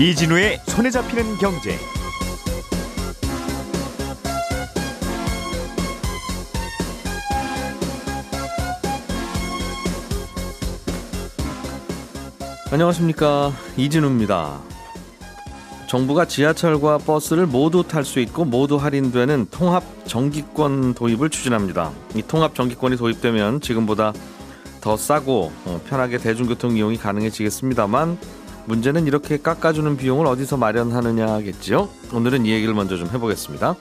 이진우의 손에 잡히는 경제. 안녕하십니까 이진우입니다. 정부가 지하철과 버스를 모두 탈 수 있고 모두 할인되는 통합 정기권 도입을 추진합니다. 이 통합 정기권이 도입되면 지금보다 더 싸고 어, 편하게 대중교통 이용이 가능해지겠습니다만 문제는 이렇게 깎아주는 비용을 어디서 마련하느냐겠지요. 오늘은 이 얘기를 먼저 좀 해보겠습니다.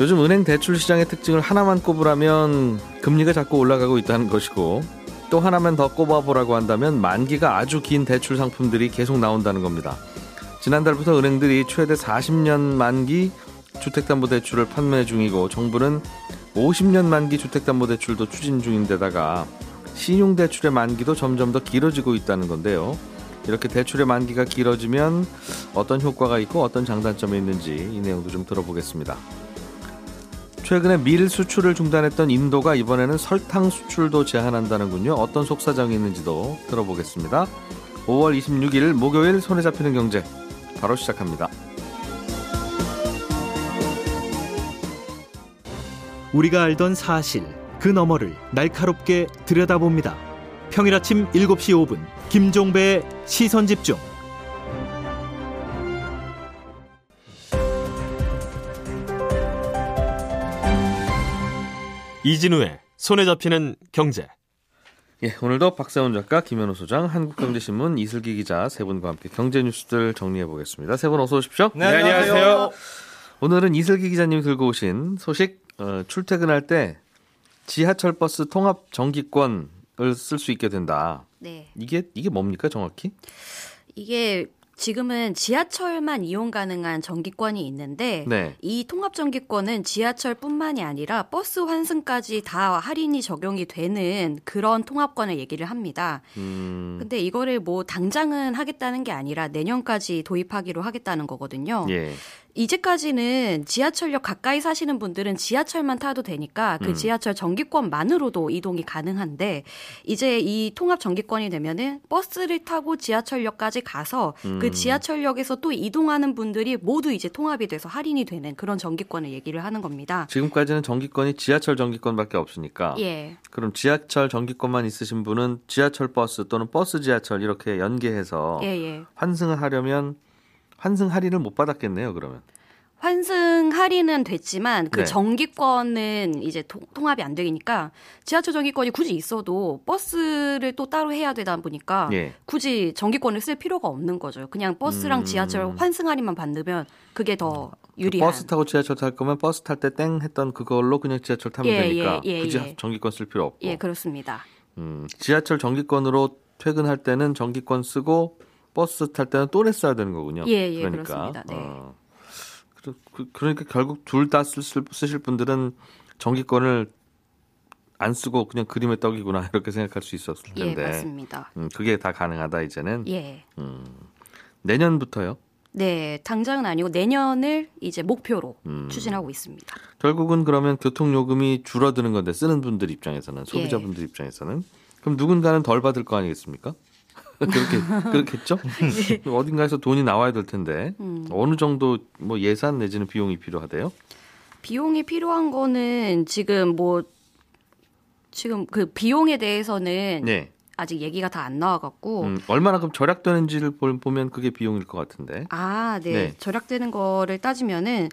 요즘 은행 대출 시장의 특징을 하나만 꼽으라면 금리가 자꾸 올라가고 있다는 것이고 또 하나만 더 꼽아보라고 한다면 만기가 아주 긴 대출 상품들이 계속 나온다는 겁니다. 지난달부터 은행들이 최대 40년 만기 주택담보대출을 판매 중이고 정부는 50년 만기 주택담보대출도 추진 중인데다가 신용대출의 만기도 점점 더 길어지고 있다는 건데요. 이렇게 대출의 만기가 길어지면 어떤 효과가 있고 어떤 장단점이 있는지 이 내용도 좀 들어보겠습니다. 최근에 밀 수출을 중단했던 인도가 이번에는 설탕 수출도 제한한다는군요. 어떤 속사정이 있는지도 들어보겠습니다. 5월 26일 목요일 손에 잡히는 경제 바로 시작합니다. 우리가 알던 사실 그 너머를 날카롭게 들여다봅니다. 평일 아침 7시 5분 김종배의 시선 집중. 이진우의 손에 잡히는 경제. 예, 오늘도 박세훈 작가, 김현우 소장, 한국경제신문 이슬기 기자 세 분과 함께 경제 뉴스들 정리해 보겠습니다. 세 분 어서 오십시오. 네, 안녕하세요. 오늘은 이슬기 기자님이 들고 오신 소식 어, 출퇴근할 때 지하철 버스 통합 정기권을 쓸 수 있게 된다. 네. 이게 이게 뭡니까 정확히? 이게 지금은 지하철만 이용 가능한 정기권이 있는데 네. 이 통합 정기권은 지하철뿐만이 아니라 버스 환승까지 다 할인이 적용이 되는 그런 통합권을 얘기를 합니다. 음, 근데 이거를 뭐 당장은 하겠다는 게 아니라 내년까지 도입하기로 하겠다는 거거든요. 예. 이제까지는 지하철역 가까이 사시는 분들은 지하철만 타도 되니까 그 음. 지하철 정기권만으로도 이동이 가능한데 이제 이 통합 정기권이 되면은 버스를 타고 지하철역까지 가서 그 음. 지하철역에서 또 이동하는 분들이 모두 이제 통합이 돼서 할인이 되는 그런 정기권을 얘기를 하는 겁니다. 지금까지는 정기권이 지하철 정기권밖에 없으니까 예. 그럼 지하철 정기권만 있으신 분은 지하철 버스 또는 버스 지하철 이렇게 연계해서 예, 예. 환승을 하려면 환승 할인을 못 받았겠네요. 그러면 환승 할인은 됐지만 그 네. 정기권은 이제 통, 통합이 안 되니까 지하철 정기권이 굳이 있어도 버스를 또 따로 해야 되다 보니까 예. 굳이 정기권을 쓸 필요가 없는 거죠. 그냥 버스랑 음. 지하철 환승 할인만 받으면 그게 더 유리한. 버스 타고 지하철 탈 거면 버스 탈 때 땡 했던 그걸로 그냥 지하철 타면 예, 되니까 예, 예, 굳이 예. 정기권 쓸 필요 없고 예, 그렇습니다. 음, 지하철 정기권으로 퇴근할 때는 정기권 쓰고 버스 탈 때는 또 냈어야 되는 거군요. 예, 예, 그러니까. 그렇습니다. 네. 어. 그- 그, 그러니까 결국 둘 다 쓰실 분들은 정기권을 안 쓰고 그냥 그림의 떡이구나 이렇게 생각할 수 있었을 예, 텐데 맞습니다. 음, 그게 다 가능하다 이제는 예. 내년부터요. 네, 당장은 아니고 내년을 이제 목표로 음. 추진하고 있습니다. 결국은 그러면 교통 요금이 줄어드는 건데 쓰는 분들 입장에서는 소비자분들 입장에서는 그럼 누군가는 덜 받을 거 아니겠습니까? 그렇게 그렇겠죠? 어딘가에서 돈이 나와야 될 텐데 음. 어느 정도 뭐 예산 내지는 비용이 필요하대요? 비용이 필요한 거는 지금 뭐 지금 그 비용에 대해서는 네. 아직 얘기가 다 안 나와갖고 음, 얼마나 그럼 절약되는지를 볼- 보면 그게 비용일 것 같은데. 아, 네. 네. 절약되는 거를 따지면은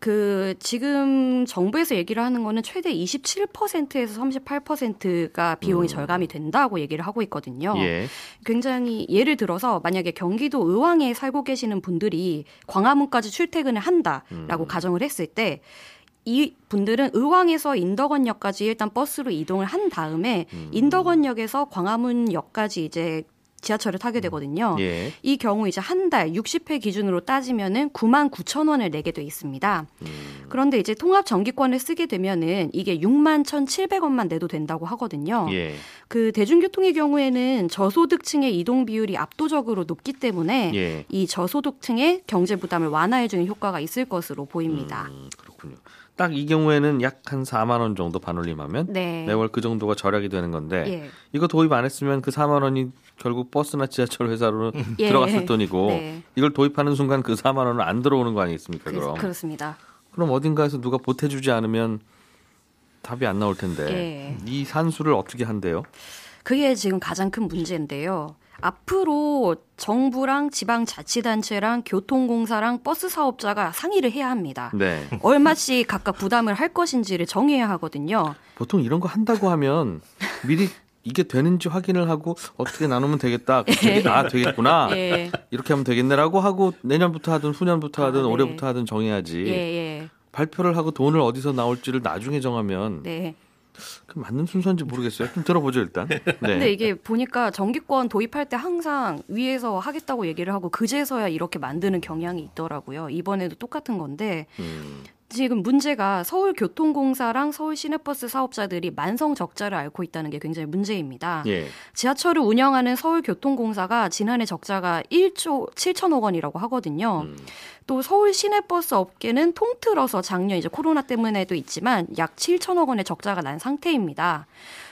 그 지금 정부에서 얘기를 하는 거는 최대 27%에서 38%가 비용이 절감이 된다고 얘기를 하고 있거든요. 음. 예. 굉장히 예를 들어서 만약에 경기도 의왕에 살고 계시는 분들이 광화문까지 출퇴근을 한다라고 음. 가정을 했을 때 이 분들은 의왕에서 인덕원역까지 일단 버스로 이동을 한 다음에 음. 인덕원역에서 광화문역까지 이제 지하철을 타게 되거든요. 예. 이 경우 이제 한 달 60회 기준으로 따지면은 9만 9천 원을 내게 돼 있습니다. 음. 그런데 이제 통합 정기권을 쓰게 되면은 이게 6만 1,700원만 내도 된다고 하거든요. 예. 그 대중교통의 경우에는 저소득층의 이동 비율이 압도적으로 높기 때문에 예. 이 저소득층의 경제 부담을 완화해 주는 효과가 있을 것으로 보입니다. 음, 그렇군요. 딱 이 경우에는 약 한 4만 원 정도 반올림하면 네. 매월 그 정도가 절약이 되는 건데 예. 이거 도입 안 했으면 그 4만 원이 결국 버스나 지하철 회사로 예. 들어갔을 돈이고 네. 이걸 도입하는 순간 그 4만 원은 안 들어오는 거 아니겠습니까? 그, 그럼 그렇습니다. 그럼 어딘가에서 누가 보태주지 않으면 답이 안 나올 텐데 예. 이 산수를 어떻게 한대요? 그게 지금 가장 큰 문제인데요. 앞으로 정부랑 지방자치단체랑 교통공사랑 버스 사업자가 상의를 해야 합니다. 네. 얼마씩 각각 부담을 할 것인지를 정해야 하거든요. 보통 이런 거 한다고 하면 미리 이게 되는지 확인을 하고 어떻게 나누면 되겠다. 되게- 아 되겠구나. 예, 이렇게 하면 되겠네라고 하고 내년부터 하든 후년부터 하든 아, 네. 올해부터 하든 정해야지. 예, 예. 발표를 하고 돈을 어디서 나올지를 나중에 정하면 네. 그 맞는 순서인지 모르겠어요. 좀 들어보죠 일단. 네. 근데 이게 보니까 정기권 도입할 때 항상 위에서 하겠다고 얘기를 하고 그제서야 이렇게 만드는 경향이 있더라고요. 이번에도 똑같은 건데 음, 지금 문제가 서울교통공사랑 서울시내버스 사업자들이 만성 적자를 앓고 있다는 게 굉장히 문제입니다. 예. 지하철을 운영하는 서울교통공사가 지난해 적자가 1조 7천억 원이라고 하거든요. 음, 또 서울 시내버스 업계는 통틀어서 작년 이제 코로나 때문에도 있지만 약 7천억 원의 적자가 난 상태입니다.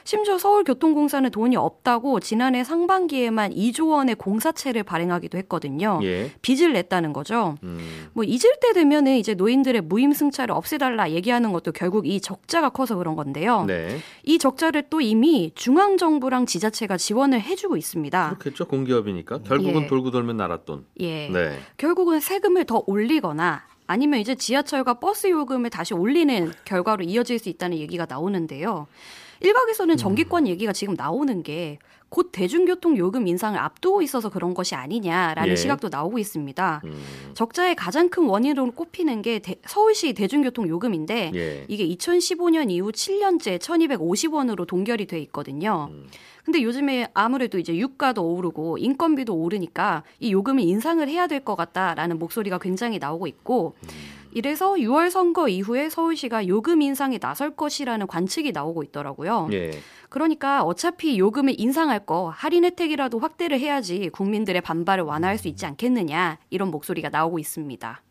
심지어 서울교통공사는 돈이 없다고 지난해 상반기에만 2조 원의 공사채를 발행하기도 했거든요. 예. 빚을 냈다는 거죠. 음, 뭐 잊을 때 되면은 이제 노인들의 무임승 차를 없애달라 얘기하는 것도 결국 이 적자가 커서 그런 건데요. 네. 이 적자를 또 이미 중앙 정부랑 지자체가 지원을 해주고 있습니다. 그렇겠죠 공기업이니까 결국은 예. 돌고 돌면 나라 돈. 예. 네. 결국은 세금을 더 올리거나 아니면 이제 지하철과 버스 요금을 다시 올리는 결과로 이어질 수 있다는 얘기가 나오는데요. 일각에서는 정기권 얘기가 지금 나오는 게 곧 대중교통 요금 인상을 앞두고 있어서 그런 것이 아니냐라는 예. 시각도 나오고 있습니다. 음, 적자의 가장 큰 원인으로 꼽히는 게 대- 서울시 대중교통 요금인데 예. 이게 2015년 이후 7년째 1,250원으로 동결이 돼 있거든요. 음. 근데 요즘에 아무래도 이제 유가도 오르고 인건비도 오르니까 이 요금을 인상을 해야 될 것 같다라는 목소리가 굉장히 나오고 있고 음. 이래서 6월 선거 이후에 서울시가 요금 인상에 나설 것이라는 관측이 나오고 있더라고요. 예. 그러니까 어차피 요금을 인상할 거 할인 혜택이라도 확대를 해야지 국민들의 반발을 완화할 수 있지 않겠느냐 이런 목소리가 나오고 있습니다.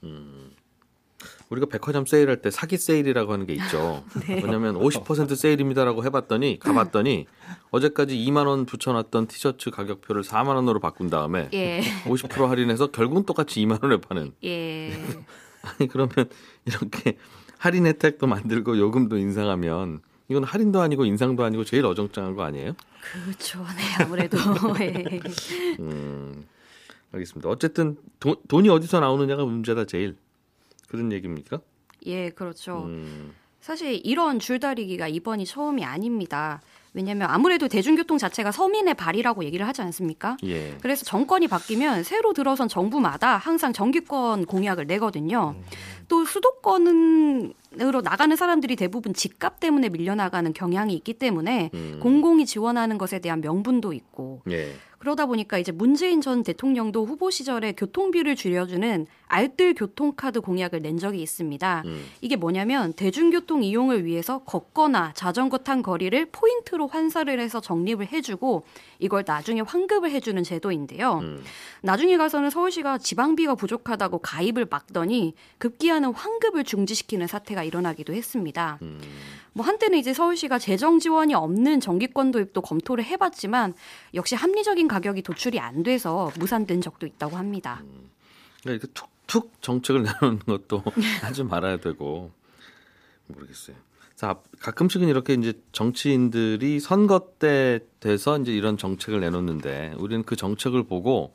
우리가 백화점 세일할 때 사기 세일이라고 하는 게 있죠. 네. 왜냐하면 50% 세일입니다라고 해봤더니 가봤더니 어제까지 2만 원 붙여놨던 티셔츠 가격표를 4만 원으로 바꾼 다음에 예, 50% 할인해서 결국은 똑같이 2만 원에 파는. 예, 아니 그러면 이렇게 할인 혜택도 만들고 요금도 인상하면 이건 할인도 아니고 인상도 아니고 제일 어정쩡한 거 아니에요? 그렇죠. 네, 아무래도 예. 음, 알겠습니다. 어쨌든 돈, 돈이 어디서 나오느냐가 문제다 제일 그런 얘기입니까? 예, 그렇죠. 음, 사실 이런 줄다리기가 이번이 처음이 아닙니다. 왜냐하면 아무래도 대중교통 자체가 서민의 발이라고 얘기를 하지 않습니까? 예. 그래서 정권이 바뀌면 새로 들어선 정부마다 항상 정기권 공약을 내거든요. 또 수도권으로 나가는 사람들이 대부분 집값 때문에 밀려나가는 경향이 있기 때문에 음. 공공이 지원하는 것에 대한 명분도 있고 예. 그러다 보니까 이제 문재인 전 대통령도 후보 시절에 교통비를 줄여주는 알뜰 교통카드 공약을 낸 적이 있습니다. 음. 이게 뭐냐면 대중교통 이용을 위해서 걷거나 자전거 탄 거리를 포인트로 환산을 해서 적립을 해주고 이걸 나중에 환급을 해주는 제도인데요. 음. 나중에 가서는 서울시가 지방비가 부족하다고 가입을 막더니 급기야 는 환급을 중지시키는 사태가 일어나기도 했습니다. 음. 뭐 한때는 이제 서울시가 재정 지원이 없는 정기권 도입도 검토를 해봤지만 역시 합리적인 가격이 도출이 안 돼서 무산된 적도 있다고 합니다. 그러니까 이렇게 툭툭 정책을 내놓는 것도 하지 말아야 되고 모르겠어요. 자 가끔씩은 이렇게 이제 정치인들이 선거 때 돼서 이제 이런 정책을 내놓는데 우리는 그 정책을 보고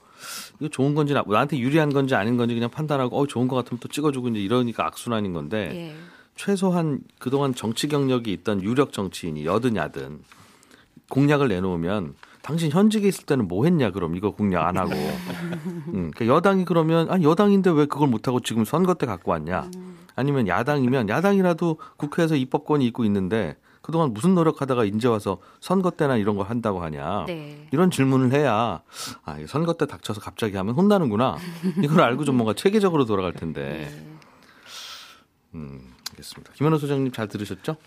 이거 좋은 건지 나, 나한테 유리한 건지 아닌 건지 그냥 판단하고 어 좋은 것 같으면 또 찍어주고 이제 이러니까 악순환인 건데 예. 최소한 그동안 정치 경력이 있던 유력 정치인이 여든 야든 공약을 내놓으면 당신 현직에 있을 때는 뭐 했냐 그럼 이거 공약 안 하고. 음, 그러니까 여당이 그러면 아 여당인데 왜 그걸 못 하고 지금 선거 때 갖고 왔냐 아니면 야당이면 야당이라도 국회에서 입법권이 있고 있는데 그동안 무슨 노력하다가 이제 와서 선거 때나 이런 거 한다고 하냐? 네. 이런 질문을 해야 아 선거 때 닥쳐서 갑자기 하면 혼나는구나. 이걸 알고 좀 뭔가 체계적으로 돌아갈 텐데. 음 알겠습니다. 김현우 소장님 잘 들으셨죠?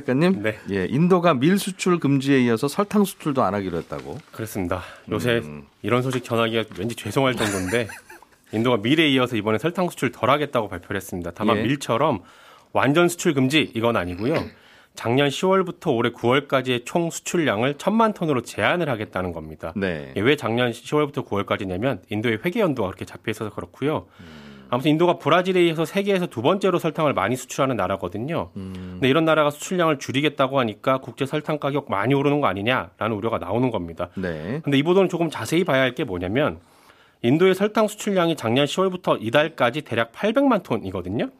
작가님, 네. 예, 인도가 밀 수출 금지에 이어서 설탕 수출도 안 하기로 했다고. 그렇습니다. 요새 음. 이런 소식 전하기가 왠지 죄송할 정도인데 인도가 밀에 이어서 이번에 설탕 수출 덜 하겠다고 발표를 했습니다. 다만 예. 밀처럼 완전 수출 금지 이건 아니고요. 작년 10월부터 올해 9월까지의 총 수출량을 천만 톤으로 제한을 하겠다는 겁니다. 네. 예, 왜 작년 10월부터 9월까지냐면 인도의 회계 연도가 그렇게 잡혀 있어서 그렇고요. 아무튼 인도가 브라질에 이어서 세계에서 두 번째로 설탕을 많이 수출하는 나라거든요. 근데 이런 나라가 수출량을 줄이겠다고 하니까 국제 설탕 가격 많이 오르는 거 아니냐라는 우려가 나오는 겁니다. 네. 근데 이 보도는 조금 자세히 봐야 할 게 뭐냐면 인도의 설탕 수출량이 작년 10월부터 이달까지 대략 800만 톤이거든요.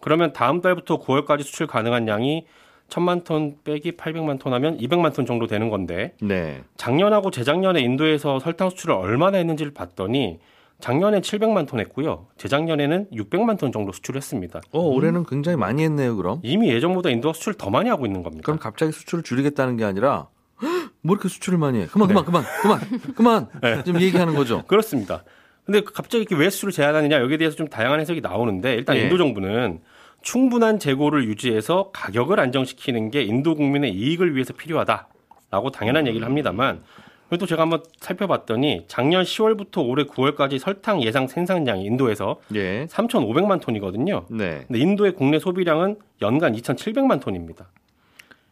그러면 다음 달부터 9월까지 수출 가능한 양이 1000만 톤 빼기 800만 톤 하면 200만 톤 정도 되는 건데 네. 작년하고 재작년에 인도에서 설탕 수출을 얼마나 했는지를 봤더니 작년엔 700만 톤 했고요. 재작년에는 600만 톤 정도 수출했습니다. 어, 올해는 굉장히 많이 했네요, 그럼. 이미 예전보다 인도가 수출 더 많이 하고 있는 겁니다. 그럼 갑자기 수출을 줄이겠다는 게 아니라 "헉, 뭐 이렇게 수출을 많이 해? 그만 그만 그만 그만 그만 좀 얘기하는 거죠. 그렇습니다. 근데 갑자기 이렇게 왜 수출을 제한하느냐 여기에 대해서 좀 다양한 해석이 나오는데 일단 예. 인도 정부는 충분한 재고를 유지해서 가격을 안정시키는 게 인도 국민의 이익을 위해서 필요하다라고 당연한 얘기를 합니다만 그래도 제가 한번 살펴봤더니 작년 10월부터 올해 9월까지 설탕 예상 생산량이 인도에서 예. 3,500만 톤이거든요. 네. 근데 인도의 국내 소비량은 연간 2,700만 톤입니다.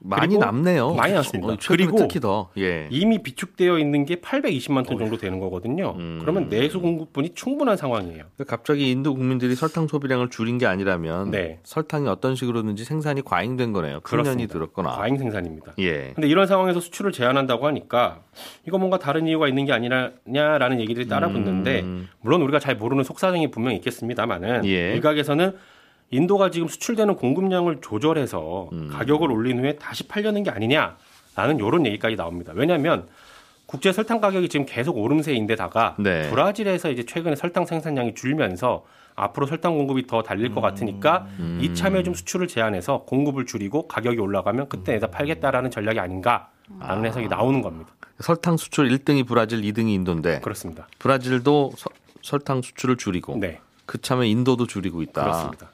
많이 남네요. 많이 남습니다. 어, 그리고 특히 더. 예. 이미 비축되어 있는 게 820만 톤 정도 되는 거거든요. 음. 그러면 내수 공급분이 충분한 상황이에요. 그러니까 갑자기 인도 국민들이 설탕 소비량을 줄인 게 아니라면 네. 설탕이 어떤 식으로든지 생산이 과잉된 거네요. 큰 년이 그렇습니다. 들었거나. 과잉 생산입니다. 예. 근데 이런 상황에서 수출을 제한한다고 하니까 이거 뭔가 다른 이유가 있는 게 아니냐라는 얘기들이 따라붙는데 음. 물론 우리가 잘 모르는 속사정이 분명히 있겠습니다만은 예. 일각에서는 인도가 지금 수출되는 공급량을 조절해서 음. 가격을 올린 후에 다시 팔려는 게 아니냐라는 이런 얘기까지 나옵니다. 왜냐하면 국제 설탕 가격이 지금 계속 오름세인데다가 네. 브라질에서 이제 최근에 설탕 생산량이 줄면서 앞으로 설탕 공급이 더 달릴 것 같으니까 음. 이참에 좀 수출을 제한해서 공급을 줄이고 가격이 올라가면 그때 내다 팔겠다라는 전략이 아닌가라는 해석이 나오는 겁니다. 설탕 수출 1등이 브라질, 2등이 인도인데 그렇습니다. 브라질도 서- 설탕 수출을 줄이고 네, 그참에 인도도 줄이고 있다. 그렇습니다.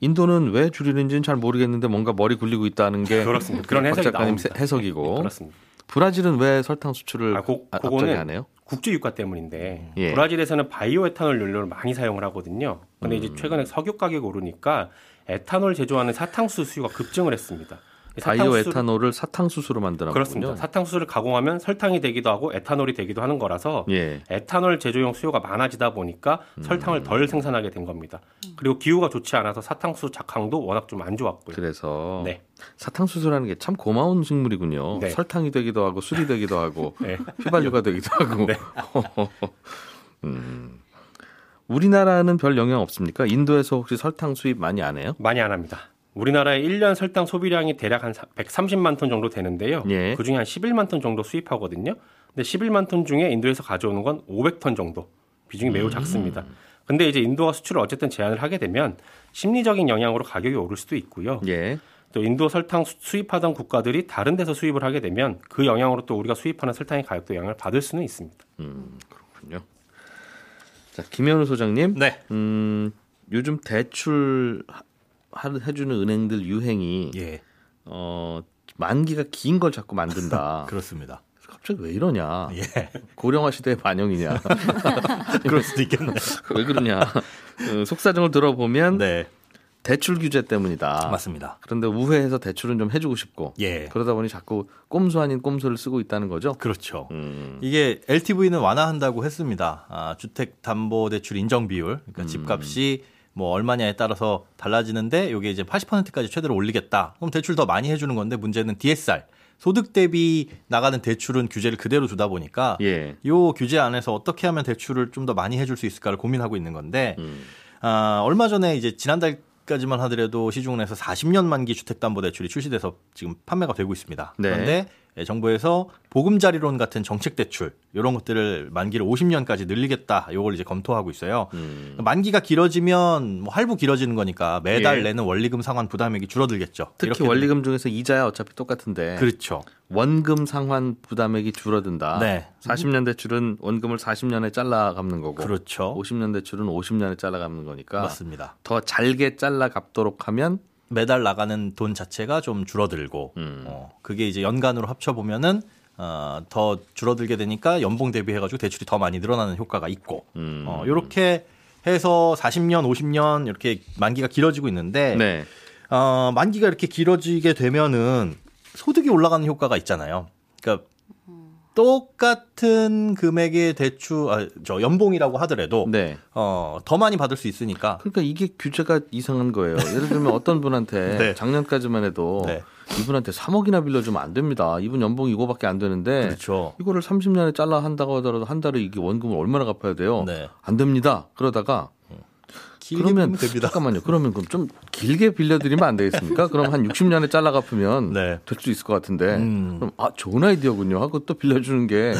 인도는 왜 줄이는지는 잘 모르겠는데 뭔가 머리 굴리고 있다는 게 그렇습니다. 그런 박 해석이 작가님. 해석이고 그렇습니다. 브라질은 왜 설탕 수출을 아, 고- 아, 그거는 안 해요? 국제 유가 때문인데 예. 브라질에서는 바이오 에탄올 연료를 많이 사용을 하거든요. 근데 음. 이제 최근에 석유 가격이 오르니까 에탄올 제조하는 사탕수 수요가 급증을 했습니다. 이 바이오 에탄올을 사탕수수로 만드는 그렇습니다. 거군요. 사탕수수를 가공하면 설탕이 되기도 하고 에탄올이 되기도 하는 거라서 예. 에탄올 제조용 수요가 많아지다 보니까 설탕을 음. 덜 생산하게 된 겁니다. 그리고 기후가 좋지 않아서 사탕수 작황도 워낙 좀 안 좋았고요. 그래서 네. 사탕수수라는 게 참 고마운 식물이군요. 네. 설탕이 되기도 하고 술이 되기도 하고 네. 휘발유가 되기도 하고. 네. 음. 우리나라는 별 영향 없습니까? 인도에서 혹시 설탕 수입 많이 안 해요? 많이 안 합니다. 우리나라의 1년 설탕 소비량이 대략 한 130만 톤 정도 되는데요. 예. 그중에 한 11만 톤 정도 수입하거든요. 근데 11만 톤 중에 인도에서 가져오는 건 500톤 정도. 비중이 매우 작습니다. 근데 이제 인도가 수출을 어쨌든 제한을 하게 되면 심리적인 영향으로 가격이 오를 수도 있고요. 예. 또 인도 설탕 수- 수입하던 국가들이 다른 데서 수입을 하게 되면 그 영향으로 또 우리가 수입하는 설탕의 가격도 영향을 받을 수는 있습니다. 음, 그렇군요. 자, 김현우 소장님. 네. 음, 요즘 대출 하- 해주는 은행들 유행이 예. 어, 만기가 긴 걸 자꾸 만든다. 그렇습니다. 갑자기 왜 이러냐? 예. 고령화 시대의 반영이냐? 그럴 수도 있겠네. 왜 그러냐? 어, 속사정을 들어보면 네. 대출 규제 때문이다. 맞습니다. 그런데 우회해서 대출은 좀 해주고 싶고 예. 그러다 보니 자꾸 꼼수 아닌 꼼수를 쓰고 있다는 거죠. 그렇죠. 음, 이게 LTV는 완화한다고 했습니다. 아, 주택담보대출 인정 비율, 그러니까 음. 집값이 뭐 얼마냐에 따라서 달라지는데 이게 이제 80%까지 최대로 올리겠다. 그럼 대출 더 많이 해주는 건데 문제는 DSR 소득 대비 나가는 대출은 규제를 그대로 두다 보니까 예. 요 규제 안에서 어떻게 하면 대출을 좀 더 많이 해줄 수 있을까를 고민하고 있는 건데 음. 아, 얼마 전에 이제 지난달 까지만 하더라도 시중은에서 40년 만기 주택담보대출이 출시돼서 지금 판매가 되고 있습니다. 네. 그런데 예, 정부에서 보금자리론 같은 정책 대출 이런 것들을 만기를 50년까지 늘리겠다. 요걸 이제 검토하고 있어요. 음. 만기가 길어지면 뭐 할부 길어지는 거니까 매달 예. 내는 원리금 상환 부담액이 줄어들겠죠. 특히 이렇게 원리금 중에서 이자야 어차피 똑같은데 그렇죠. 원금 상환 부담액이 줄어든다. 네. 40년 대출은 원금을 40년에 잘라 갚는 거고 그렇죠. 50년 대출은 50년에 잘라 갚는 거니까 맞습니다. 더 잘게 잘라 갚도록 하면 매달 나가는 돈 자체가 좀 줄어들고 음. 어, 그게 이제 연간으로 합쳐 보면은 어, 더 줄어들게 되니까 연봉 대비해가지고 대출이 더 많이 늘어나는 효과가 있고 음. 어, 이렇게 해서 40년, 50년 이렇게 만기가 길어지고 있는데 네. 어, 만기가 이렇게 길어지게 되면은 소득이 올라가는 효과가 있잖아요. 그러니까 똑같은 금액의 대출, 아, 저 연봉이라고 하더라도 네. 어, 더 많이 받을 수 있으니까. 그러니까 이게 규제가 이상한 거예요. 예를 들면 어떤 분한테 네. 작년까지만 해도 네. 이분한테 3억이나 빌려주면 안 됩니다. 이분 연봉이 이거밖에 안 되는데 그렇죠. 이거를 30년에 잘라 한다고 하더라도 한 달에 이게 원금을 얼마나 갚아야 돼요? 네. 안 됩니다. 그러다가 길게 그러면. 잠깐만요. 그러면 그럼 좀 길게 빌려드리면 안 되겠습니까? 그럼 한 60년에 잘라 갚으면 네. 될수 있을 것 같은데 음. 그럼 아 좋은 아이디어군요 하고 또 빌려주는 게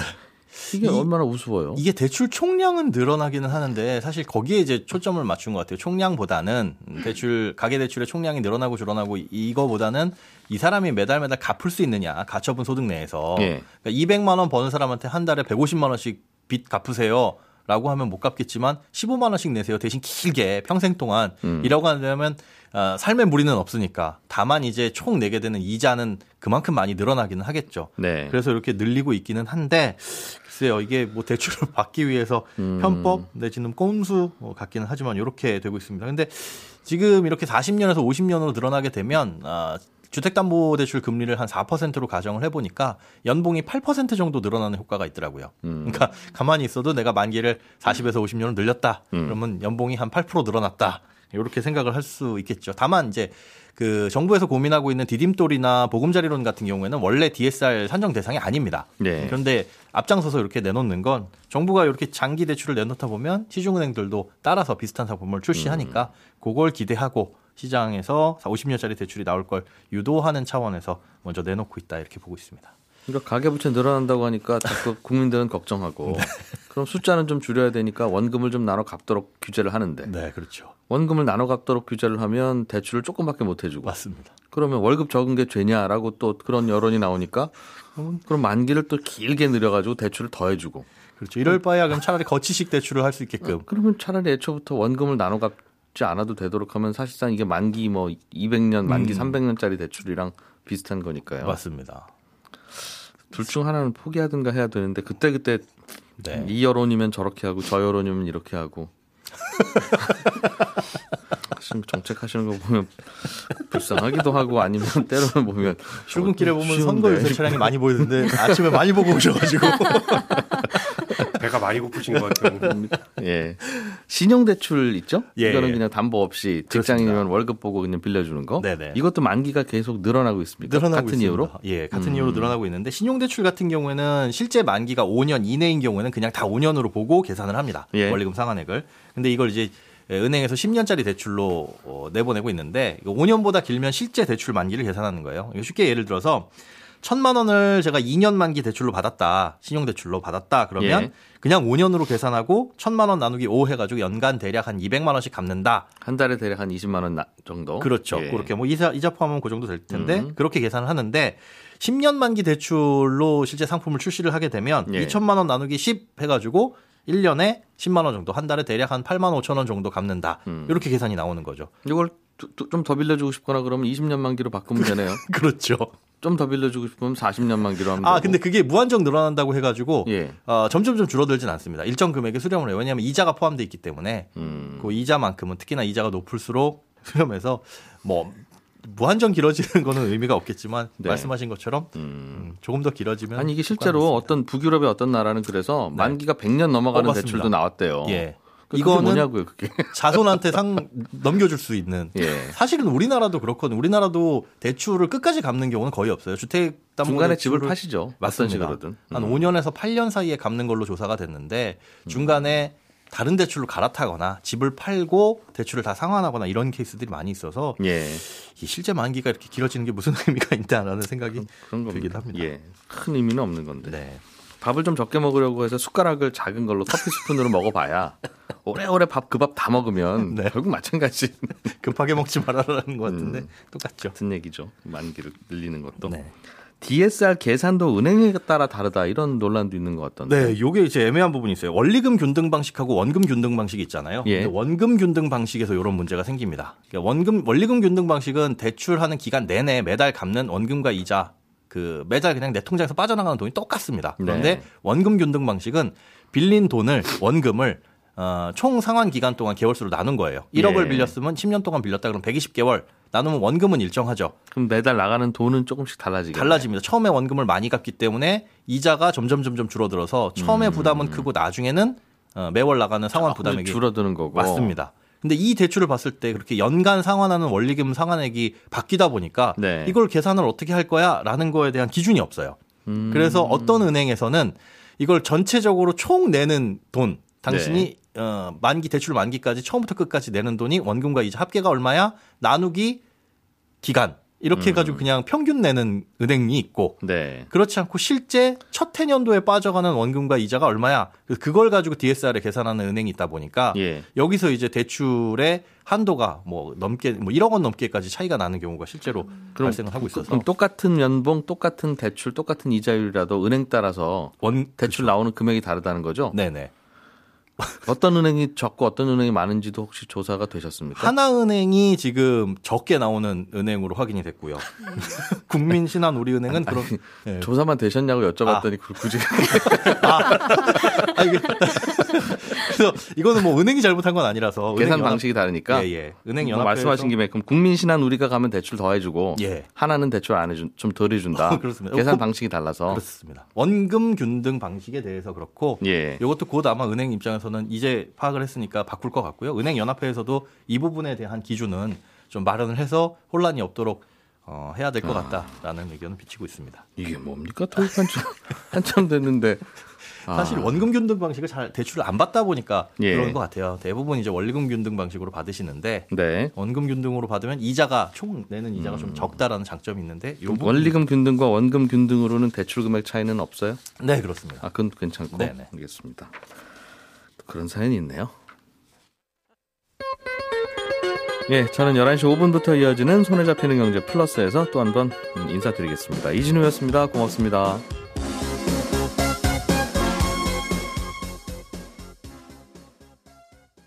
이게 이- 얼마나 우스워요. 이게 대출 총량은 늘어나기는 하는데 사실 거기에 이제 초점을 맞춘 것 같아요. 총량보다는 대출 가계 대출의 총량이 늘어나고 줄어나고 이거보다는 이 사람이 매달 매달 갚을 수 있느냐 가처분 소득 내에서 예. 그러니까 200만 원 버는 사람한테 한 달에 150만 원씩 빚 갚으세요. 라고 하면 못 갚겠지만 15만 원씩 내세요. 대신 길게 평생 동안 음. 이라고 하려면 어, 삶의 무리는 없으니까 다만 이제 총 내게 되는 이자는 그만큼 많이 늘어나기는 하겠죠. 네. 그래서 이렇게 늘리고 있기는 한데 글쎄요 이게 뭐 대출을 받기 위해서 음. 편법 내지는 꼼수 어, 같기는 하지만 이렇게 되고 있습니다. 근데 지금 이렇게 40년에서 50년으로 늘어나게 되면 아, 주택담보대출 금리를 한 4%로 가정을 해보니까 연봉이 8% 정도 늘어나는 효과가 있더라고요. 음. 그러니까 가만히 있어도 내가 만기를 40에서 50년으로 늘렸다. 그러면 연봉이 한 8% 늘어났다. 이렇게 생각을 할 수 있겠죠. 다만 이제 그 정부에서 고민하고 있는 디딤돌이나 보금자리론 같은 경우에는 원래 DSR 산정 대상이 아닙니다. 네. 그런데 앞장서서 이렇게 내놓는 건 정부가 이렇게 장기 대출을 내놓다 보면 시중은행들도 따라서 비슷한 상품을 출시하니까 그걸 기대하고 시장에서 50년짜리 대출이 나올 걸 유도하는 차원에서 먼저 내놓고 있다 이렇게 보고 있습니다. 그러니까 가계부채 늘어난다고 하니까 자꾸 국민들은 걱정하고 네. 그럼 숫자는 좀 줄여야 되니까 원금을 좀 나눠 갚도록 규제를 하는데 네, 그렇죠. 원금을 나눠 갚도록 규제를 하면 대출을 조금밖에 못 해주고 맞습니다. 그러면 월급 적은 게 죄냐라고 또 그런 여론이 나오니까 그럼 그럼 만기를 또 길게 늘려가지고 대출을 더 해주고 그렇죠. 이럴 바에야 그럼 차라리 거치식 대출을 할 수 있게끔 그러면 차라리 애초부터 원금을 나눠 갚 지 않아도 되도록 하면 사실상 이게 만기 뭐 200년 만기 음. 300년짜리 대출이랑 비슷한 거니까요. 맞습니다. 둘 중 하나는 포기하든가 해야 되는데 그때 그때 네. 이 여론이면 저렇게 하고 저 여론이면 이렇게 하고 거 정책하시는 거 보면 불쌍하기도 하고 아니면 때로는 보면 출근길에 어, 보면. 선거 유세 차량이 많이 보이는데 아침에 많이 보고 오셔가지고 배가 많이 고프신 것 같아요. 예 신용 대출 있죠? 예, 이거는 예. 그냥 담보 없이 직장인이면 월급 보고 그냥 빌려주는 거. 네네. 이것도 만기가 계속 늘어나고 있습니다. 늘어나고 같은 있습니다. 이유로. 예, 같은 음. 이유로 늘어나고 있는데 신용대출 같은 경우에는 실제 만기가 5년 이내인 경우에는 그냥 다 5년으로 보고 계산을 합니다. 예. 원리금 상환액을. 근데 이걸 이제 은행에서 10년짜리 대출로 어, 내보내고 있는데 5년보다 길면 실제 대출 만기를 계산하는 거예요. 쉽게 예를 들어서 천만 원을 제가 2년 만기 대출로 받았다. 신용대출로 받았다. 그러면 예. 그냥 5년으로 계산하고 천만 원 나누기 5 해가지고 연간 대략 한 200만 원씩 갚는다. 한 달에 대략 한 20만 원 나- 정도. 그렇죠. 예. 그렇게 뭐 이자 이자 포함하면 그 정도 될 텐데 음. 그렇게 계산을 하는데 10년 만기 대출로 실제 상품을 출시를 하게 되면 예. 2천만 원 나누기 10 해가지고 1년에 10만 원 정도 한 달에 대략 한 8만 5천 원 정도 갚는다. 음. 이렇게 계산이 나오는 거죠. 이걸 좀 더 빌려주고 싶거나 그러면 20년 만기로 바꾸면 되네요. 그렇죠. 좀 더 빌려주고 싶으면 40년 만기로 하면 아. 근데 그게 무한정 늘어난다고 해가지고 예. 어, 점점점 줄어들진 않습니다. 일정 금액에 수렴을 해요. 왜냐하면 이자가 포함돼 있기 때문에 음. 그 이자만큼은 특히나 이자가 높을수록 수렴해서 뭐 무한정 길어지는 거는 의미가 없겠지만 네. 말씀하신 것처럼 음. 음, 조금 더 길어지면 아니 이게 실제로. 어떤 북유럽의 어떤 나라는 그래서 만기가 100년 넘어가는 어. 대출도 나왔대요. 예. 이거는 뭐냐고요, 그게. 자손한테 상 넘겨줄 수 있는. 예. 사실은 우리나라도 그렇거든요. 우리나라도 대출을 끝까지 갚는 경우는 거의 없어요. 주택 담보 중간에 집을 파시죠. 맞습니다. 식으로든. 한 음. 5년에서 8년 사이에 갚는 걸로 조사가 됐는데 중간에 다른 대출로 갈아타거나 집을 팔고 대출을 다 상환하거나 이런 케이스들이 많이 있어서 예. 이 실제 만기가 이렇게 길어지는 게 무슨 의미가 있다라는 생각이 그런 들기도 겁니다. 합니다. 예. 큰 의미는 없는 건데. 네. 밥을 좀 적게 먹으려고 해서 숟가락을 작은 걸로 커피 스푼으로 먹어봐야 오래오래 밥 그 밥 다 먹으면 네. 결국 마찬가지 급하게 먹지 말아라는 것 같은데 음. 똑같죠. 같은 얘기죠. 만기를 늘리는 것도. 네. DSR 계산도 은행에 따라 다르다 이런 논란도 있는 것 같던데. 네, 요게 이제 애매한 부분이 있어요. 원리금 균등 방식하고 원금 균등 방식이 있잖아요. 예. 원금 균등 방식에서 이런 문제가 생깁니다. 그러니까 원금 원리금 균등 방식은 대출하는 기간 내내 매달 갚는 원금과 이자 그 매달 그냥 내 통장에서 빠져나가는 돈이 똑같습니다. 그런데 네. 원금 균등 방식은 빌린 돈을 원금을 어, 총 상환 기간 동안 개월수로 나눈 거예요. 1억을 예. 빌렸으면 10년 동안 빌렸다 그러면 120개월 나누면 원금은 일정하죠. 그럼 매달 나가는 돈은 조금씩 달라지겠네. 달라집니다. 처음에 원금을 많이 갚기 때문에 이자가 점점 점점 줄어들어서 처음에 부담은 크고 나중에는 어, 매월 나가는 상환 조금 부담액이 줄어드는 거고. 맞습니다. 근데 이 대출을 봤을 때 그렇게 연간 상환하는 원리금 상환액이 바뀌다 보니까 네. 이걸 계산을 어떻게 할 거야라는 거에 대한 기준이 없어요. 음. 그래서 어떤 은행에서는 이걸 전체적으로 총 내는 돈, 당신이 네. 어, 만기 대출 만기까지 처음부터 끝까지 내는 돈이 원금과 이자 합계가 얼마야? 나누기 기간 이렇게 해가지고 그냥 평균 내는 은행이 있고 네. 그렇지 않고 실제 첫 해년도에 빠져가는 원금과 이자가 얼마야? 그걸 가지고 DSR에 계산하는 은행이 있다 보니까 예. 여기서 이제 대출의 한도가 뭐 넘게 뭐 1억 원 넘게까지 차이가 나는 경우가 실제로 발생을 하고 있어서 그럼 똑같은 연봉, 똑같은 대출, 똑같은 이자율이라도 은행 따라서 원 대출 나오는 금액이 다르다는 거죠? 네네 어떤 은행이 적고 어떤 은행이 많은지도 혹시 조사가 되셨습니까? 하나은행이 지금 적게 나오는 은행으로 확인이 됐고요. 국민신한우리은행은 그럼 예. 조사만 되셨냐고 여쭤봤더니 그걸 굳이 아, 이게 그래서 이거는 뭐 은행이 잘못한 건 아니라서 계산 연합- 방식이 다르니까 예, 예. 은행 뭐 연합 말씀하신 김에 그럼 국민신한 우리가 가면 대출 더 해주고 예. 하나는 대출 안 해준 좀 덜 해준다. 그렇습니다. 계산 어, 방식이 달라서 그렇습니다. 원금 균등 방식에 대해서 그렇고 예. 이것도 곧 아마 은행 입장에서는 이제 파악을 했으니까 바꿀 것 같고요. 은행 연합회에서도 이 부분에 대한 기준은 좀 마련을 해서 혼란이 없도록 어, 해야 될것 아. 같다라는 의견을 비치고 있습니다. 이게 뭡니까 도입한 지 한참 됐는데 아. 사실 원금 균등 방식을 잘 대출을 안 받다 보니까 예. 그런 것 같아요. 대부분 이제 원리금 균등 방식으로 받으시는데 네. 원금 균등으로 받으면 이자가 총 내는 이자가 좀 적다라는 장점이 있는데 음. 원리금 균등과 원금 균등으로는 대출 금액 차이는 없어요? 네 그렇습니다. 아, 그건 괜찮고. 네네. 알겠습니다. 또 그런 사연이 있네요. 예, 저는 11시 5분부터 이어지는 손에 잡히는 경제 플러스에서 또 한 번 인사드리겠습니다. 이진우였습니다. 고맙습니다.